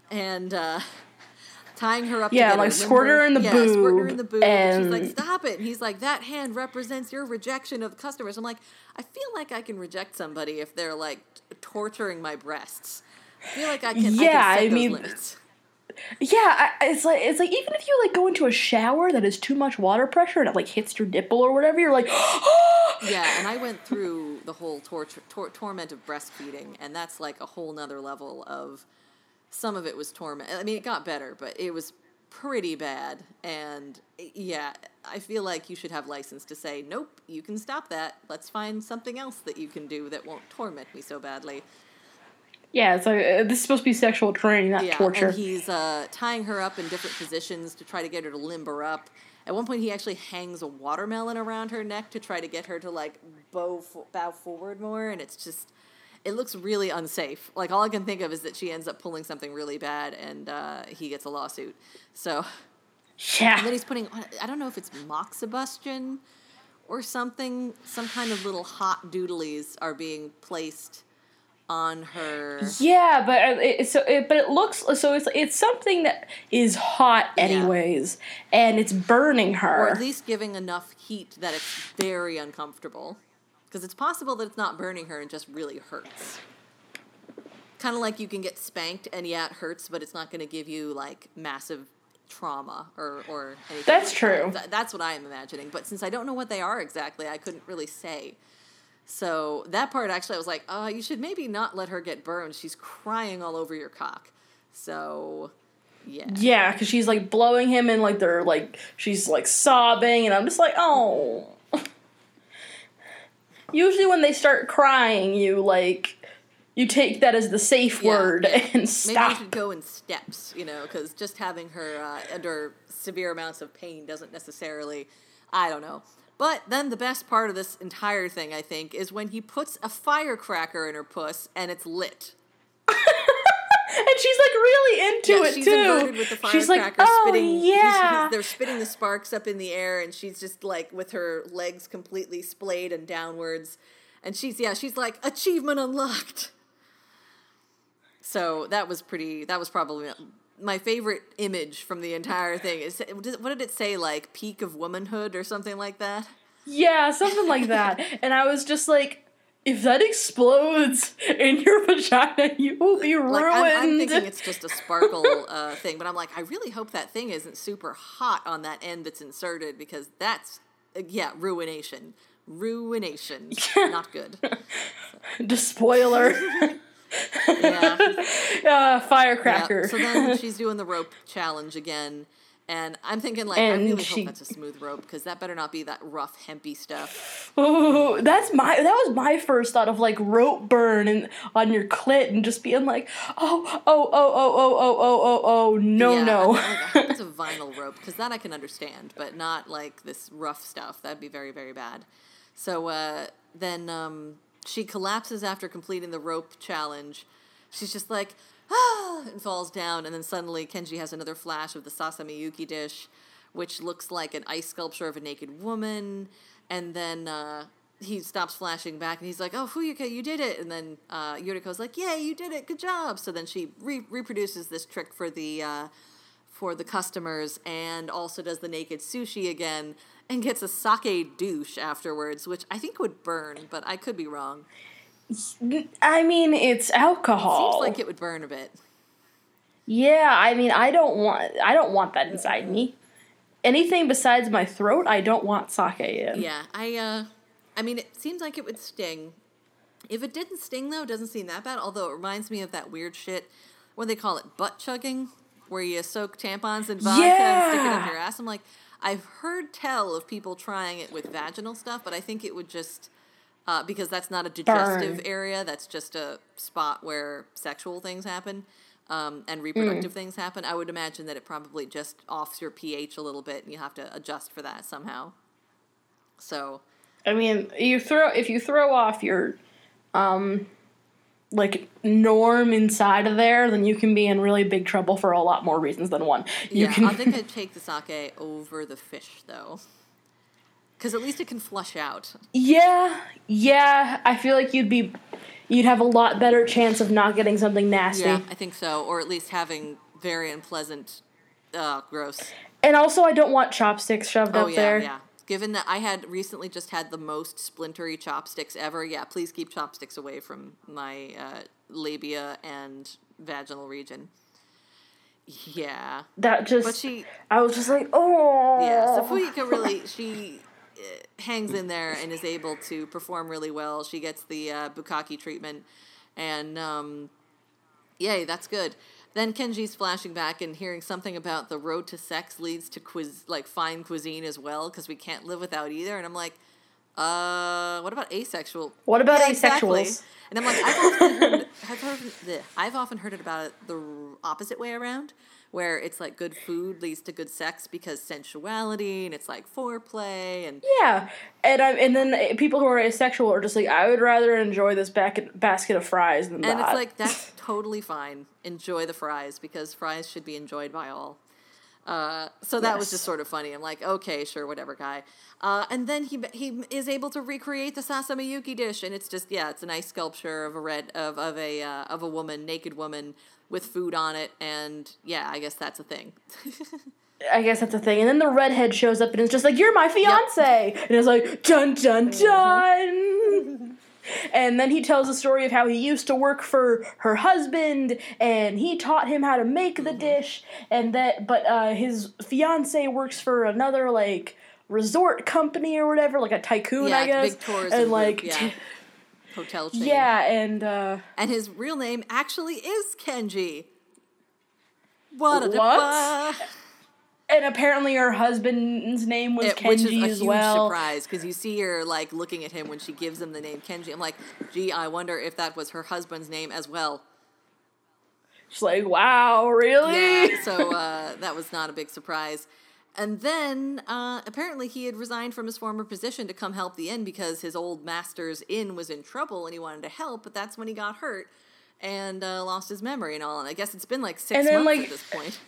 and uh, <laughs> tying her up. Yeah, together. like squirt her in the yeah, squirt her in the boob. And she's like, stop it. And he's like, that hand represents your rejection of customers. I'm like, I feel like I can reject somebody if they're like torturing my breasts. I feel like I can. Yeah, I, can I mean- limits. Yeah, I, it's like it's like even if you like go into a shower that is too much water pressure and it like hits your nipple or whatever, you're like, <gasps> Yeah, and I went through the whole torture, tor- torment of breastfeeding, and that's like a whole nother level of. Some of it was torment. I mean, it got better, but it was pretty bad. And yeah, I feel like you should have license to say, nope, you can stop that. Let's find something else that you can do that won't torment me so badly. yeah, so uh, this is supposed to be sexual training, not Yeah, torture. and he's uh, tying her up in different positions to try to get her to limber up. At one point, he actually hangs a watermelon around her neck to try to get her to like bow bow forward more, and it's just it looks really unsafe. Like all I can think of is that she ends up pulling something really bad, and uh, he gets a lawsuit. So yeah, and then he's putting I don't know if it's moxibustion or something, some kind of little hot doodlies are being placed on her. yeah, but uh, it, so it, but it looks so it's it's something that is hot anyways, and it's burning her. or at least giving enough heat that it's very uncomfortable. Because it's possible that it's not burning her and just really hurts. Kind of like you can get spanked and yeah, it hurts, but it's not going to give you like massive trauma or, or anything. That's like true. that. That's what I am imagining. But since I don't know what they are exactly, I couldn't really say. So that part actually, I was like, oh, you should maybe not let her get burned. She's crying all over your cock. So, yeah. yeah, because she's like blowing him and like they're like she's like sobbing, and I'm just like, oh. Usually, when they start crying, you like you take that as the safe Yeah, word yeah. and Maybe stop. you should go in steps, you know, because just having her uh, under severe amounts of pain doesn't necessarily, I don't know. But then the best part of this entire thing, I think, is when he puts a firecracker in her puss and it's lit. <laughs> and she's like really into Yeah, it she's too. with the she's like, firecracker oh spitting. she's- yeah. they're spitting the sparks up in the air, and she's just like with her legs completely splayed and downwards, and she's yeah, she's like achievement unlocked. So that was pretty. That was probably my favorite image from the entire thing. Is what did it say? Like peak of womanhood or something like that. Yeah, something like that. and I was just like, if that explodes in your <laughs> vagina, you will be ruined. Like I'm, I'm thinking it's just a sparkle uh, thing, but I'm like, I really hope that thing isn't super hot on that end that's inserted because that's uh, yeah, ruination, ruination, <laughs> not good. Just spoiler. <laughs> Yeah. uh, Yeah, firecracker. So then she's doing the rope challenge again. And I'm thinking, like, I really she- hope that's a smooth rope because that better not be that rough, hempy stuff. That's my that was my first thought of like rope burn and on your clit and just being like, oh, oh, oh, oh, oh, oh, oh, oh, oh, no, Yeah, no. Like, it's a <laughs> vinyl rope because that I can understand, but not like this rough stuff. That'd be very, very bad. So uh, then um, she collapses after completing the rope challenge. She's just like, <gasps> and falls down. And then suddenly Kenji has another flash of the Sasamiyuki dish, which looks like an ice sculpture of a naked woman. And then uh, he stops flashing back and he's like, "Oh, Fuyuka, you did it!" And then uh, Yuriko's like, "Yay, you did it! Good job!" So then she re- reproduces this trick for the uh, for the customers and also does the naked sushi again and gets a sake douche afterwards, which I think would burn, but I could be wrong. I mean, it's alcohol. It Seems like it would burn a bit. Yeah, I mean, I don't want I don't want that inside me. Anything besides my throat, I don't want sake in. Yeah, I uh I mean it seems like it would sting. If it didn't sting though, it doesn't seem that bad, although it reminds me of that weird shit what do they call it, butt chugging, where you soak tampons in vodka and stick it up your ass. I'm like, I've heard tell of people trying it with vaginal stuff, but I think it would just uh, because that's not a digestive Burn. area, that's just a spot where sexual things happen um, and reproductive Mm. things happen. I would imagine that it probably just offs your pH a little bit, and you have to adjust for that somehow. So I mean, you throw if you throw off your um like norm inside of there, then you can be in really big trouble for a lot more reasons than one. You yeah, can I think <laughs> I'd take the sake over the fish though, because at least it can flush out. Yeah, yeah. I feel like you'd be you'd have a lot better chance of not getting something nasty. Yeah, I think so, or at least having very unpleasant, uh, gross. And also I don't want chopsticks shoved Oh up yeah, there. yeah. Given that I had recently just had the most splintery chopsticks ever, yeah, please keep chopsticks away from my uh, labia and vaginal region. Yeah, That just but she, I was just like, oh yeah, so Fuyuka really she hangs in there and is able to perform really well. She gets the uh, bukkake treatment, and um, yay, that's good. Then Kenji's flashing back and hearing something about the road to sex leads to quiz like fine cuisine as well because we can't live without either. And I'm like, uh, what about asexual? What about Yeah, exactly. asexuals? And I'm like, I've often heard, I've heard, I've often heard it about it the opposite way around, where it's like good food leads to good sex because sensuality and it's like foreplay and Yeah, and I and then uh, people who are asexual are just like, I would rather enjoy this back basket of fries than and that. it's like that's <laughs> totally fine. Enjoy the fries because fries should be enjoyed by all. Uh, so that was just sort of funny. I'm like, okay, sure, whatever, guy. Uh, and then he he is able to recreate the Sasamiyuki dish, and it's just yeah, it's a nice sculpture of a red of of a uh, of a woman, naked woman with food on it, and yeah, I guess that's a thing. I guess that's a thing. And then the redhead shows up and it's just like, "You're my fiance," and it's like, "Dun dun dun." And then he tells the story of how he used to work for her husband, and he taught him how to make the dish, and that. But uh, his fiance works for another like resort company or whatever, like a tycoon, yeah, I guess. and group, like, yeah, hotel chain. yeah, and uh, and his real name actually is Kenji. What? What? and apparently her husband's name was It- which is a Kenji huge as well. surprise because you see her like looking at him when she gives him the name Kenji. I'm like, gee, I wonder if that was her husband's name as well. She's like, "Wow, really?" Yeah, so <laughs> uh, that was not a big surprise. And then uh, apparently he had resigned from his former position to come help the inn because his old master's inn was in trouble and he wanted to help. But that's when he got hurt and uh, lost his memory and all. And I guess it's been like six months like- at this point.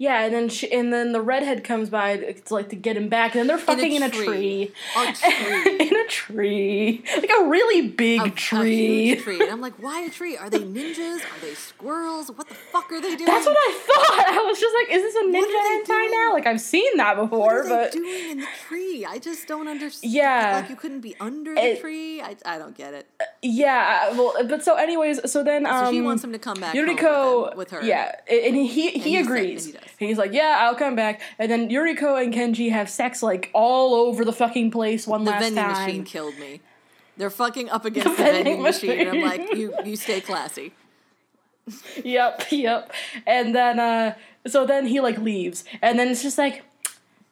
Yeah, and then she, and then the redhead comes by to like to get him back, and then they're fucking in a tree. A <laughs> tree. in a tree, like a really big A- a tree. huge tree. And I'm like, why a tree? Are they ninjas? Are they squirrels? What the fuck are they doing? That's what I thought. I was just like, is this a ninja hentai doing? now? Like I've seen that before. What are they but doing in the tree? I just don't understand. Yeah. like you couldn't be under the tree. I, I don't get it. Uh, yeah. Uh, well, uh, but so anyways, so then um, So she wants um, him to come back home with, with her. Yeah, and he he, he he said- agrees. and he does. He's like, yeah, I'll come back. And then Yuriko and Kenji have sex like all over the fucking place one the last time. The vending machine killed me. They're fucking up <laughs> against the, vending vending machine. and I'm like, you you stay classy. <laughs> Yep, yep. And then uh so then he like leaves. And then it's just like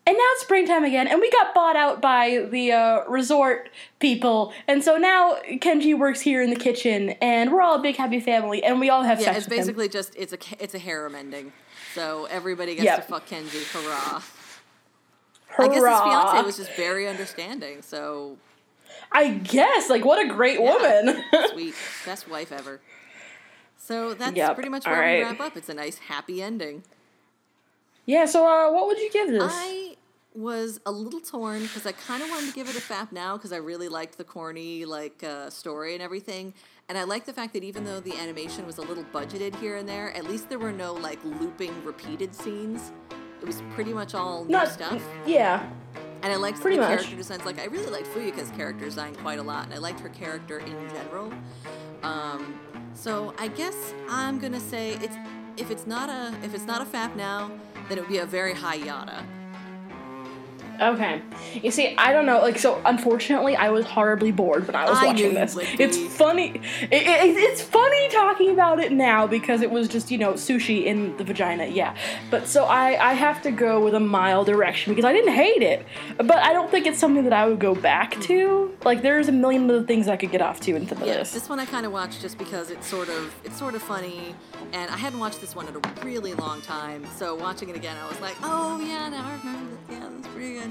and now it's springtime again, and we got bought out by the uh, resort people, and so now Kenji works here in the kitchen, and we're all a big happy family, and we all have Yeah, sex it's with him. basically just it's a it's a harem ending. So everybody gets Yep. to fuck Kenji. Hurrah! Hurrah. I guess his fiance was just very understanding. So I guess, like, what a great Yeah. woman. <laughs> sweet, best wife ever. So that's Yep, pretty much all where we right. wrap up. It's a nice happy ending. Yeah. So, uh, what would you give this? I was a little torn because I kind of wanted to give it a fap now because I really liked the corny like uh, story and everything, and I like the fact that even though the animation was a little budgeted here and there, at least there were no like looping repeated scenes. It was pretty much all new stuff, Yeah. and I liked pretty the much. character designs. Like I really liked Fuyuka's character design quite a lot, and I liked her character in general. Um, so I guess I'm gonna say it's if it's not a if it's not a fap now, then it would be a very high yada. Okay. You see, I don't know. Like, so unfortunately, I was horribly bored when I was I watching this. It's funny. It, it, it's funny talking about it now because it was just you know sushi in the vagina. Yeah. But so I I have to go with a mild direction because I didn't hate it, but I don't think it's something that I would go back to. Like, there's a million other things I could get off to in some of Yeah, this. this one I kind of watched just because it's sort of it's sort of funny, and I hadn't watched this one in a really long time. So watching it again, I was like, oh yeah, now I remember that. Yeah, that's pretty good.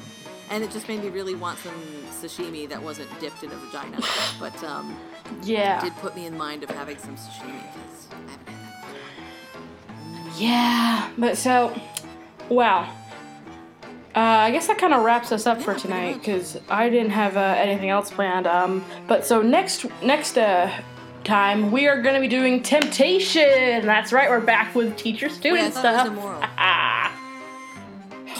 And it just made me really want some sashimi that wasn't dipped in a vagina, but um, Yeah. It did put me in mind of having some sashimi because I haven't had that. Yeah, but so, wow. Uh, I guess that kind of wraps us up for Yeah, pretty tonight because I didn't have uh, anything else planned. Um, but so next next uh, time we are going to be doing Temptation. That's right, we're back with teacher student thought it was stuff. <laughs>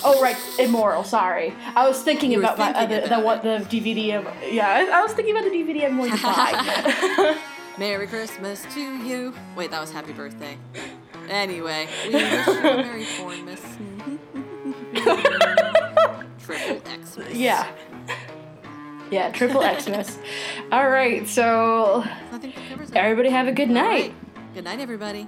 oh right, immoral. Sorry, I was thinking You about my thinking other the what the DVD. Of, yeah, I, I was thinking about the DVD I'm going to buy. Merry Christmas to you. Wait, that was Happy Birthday. Anyway, we <laughs> wish you a Merry Pornmas. <laughs> Triple X. yeah. Yeah, triple Xmas. <laughs> All right, so I think that covers it. everybody have a good night. right. Good night, everybody.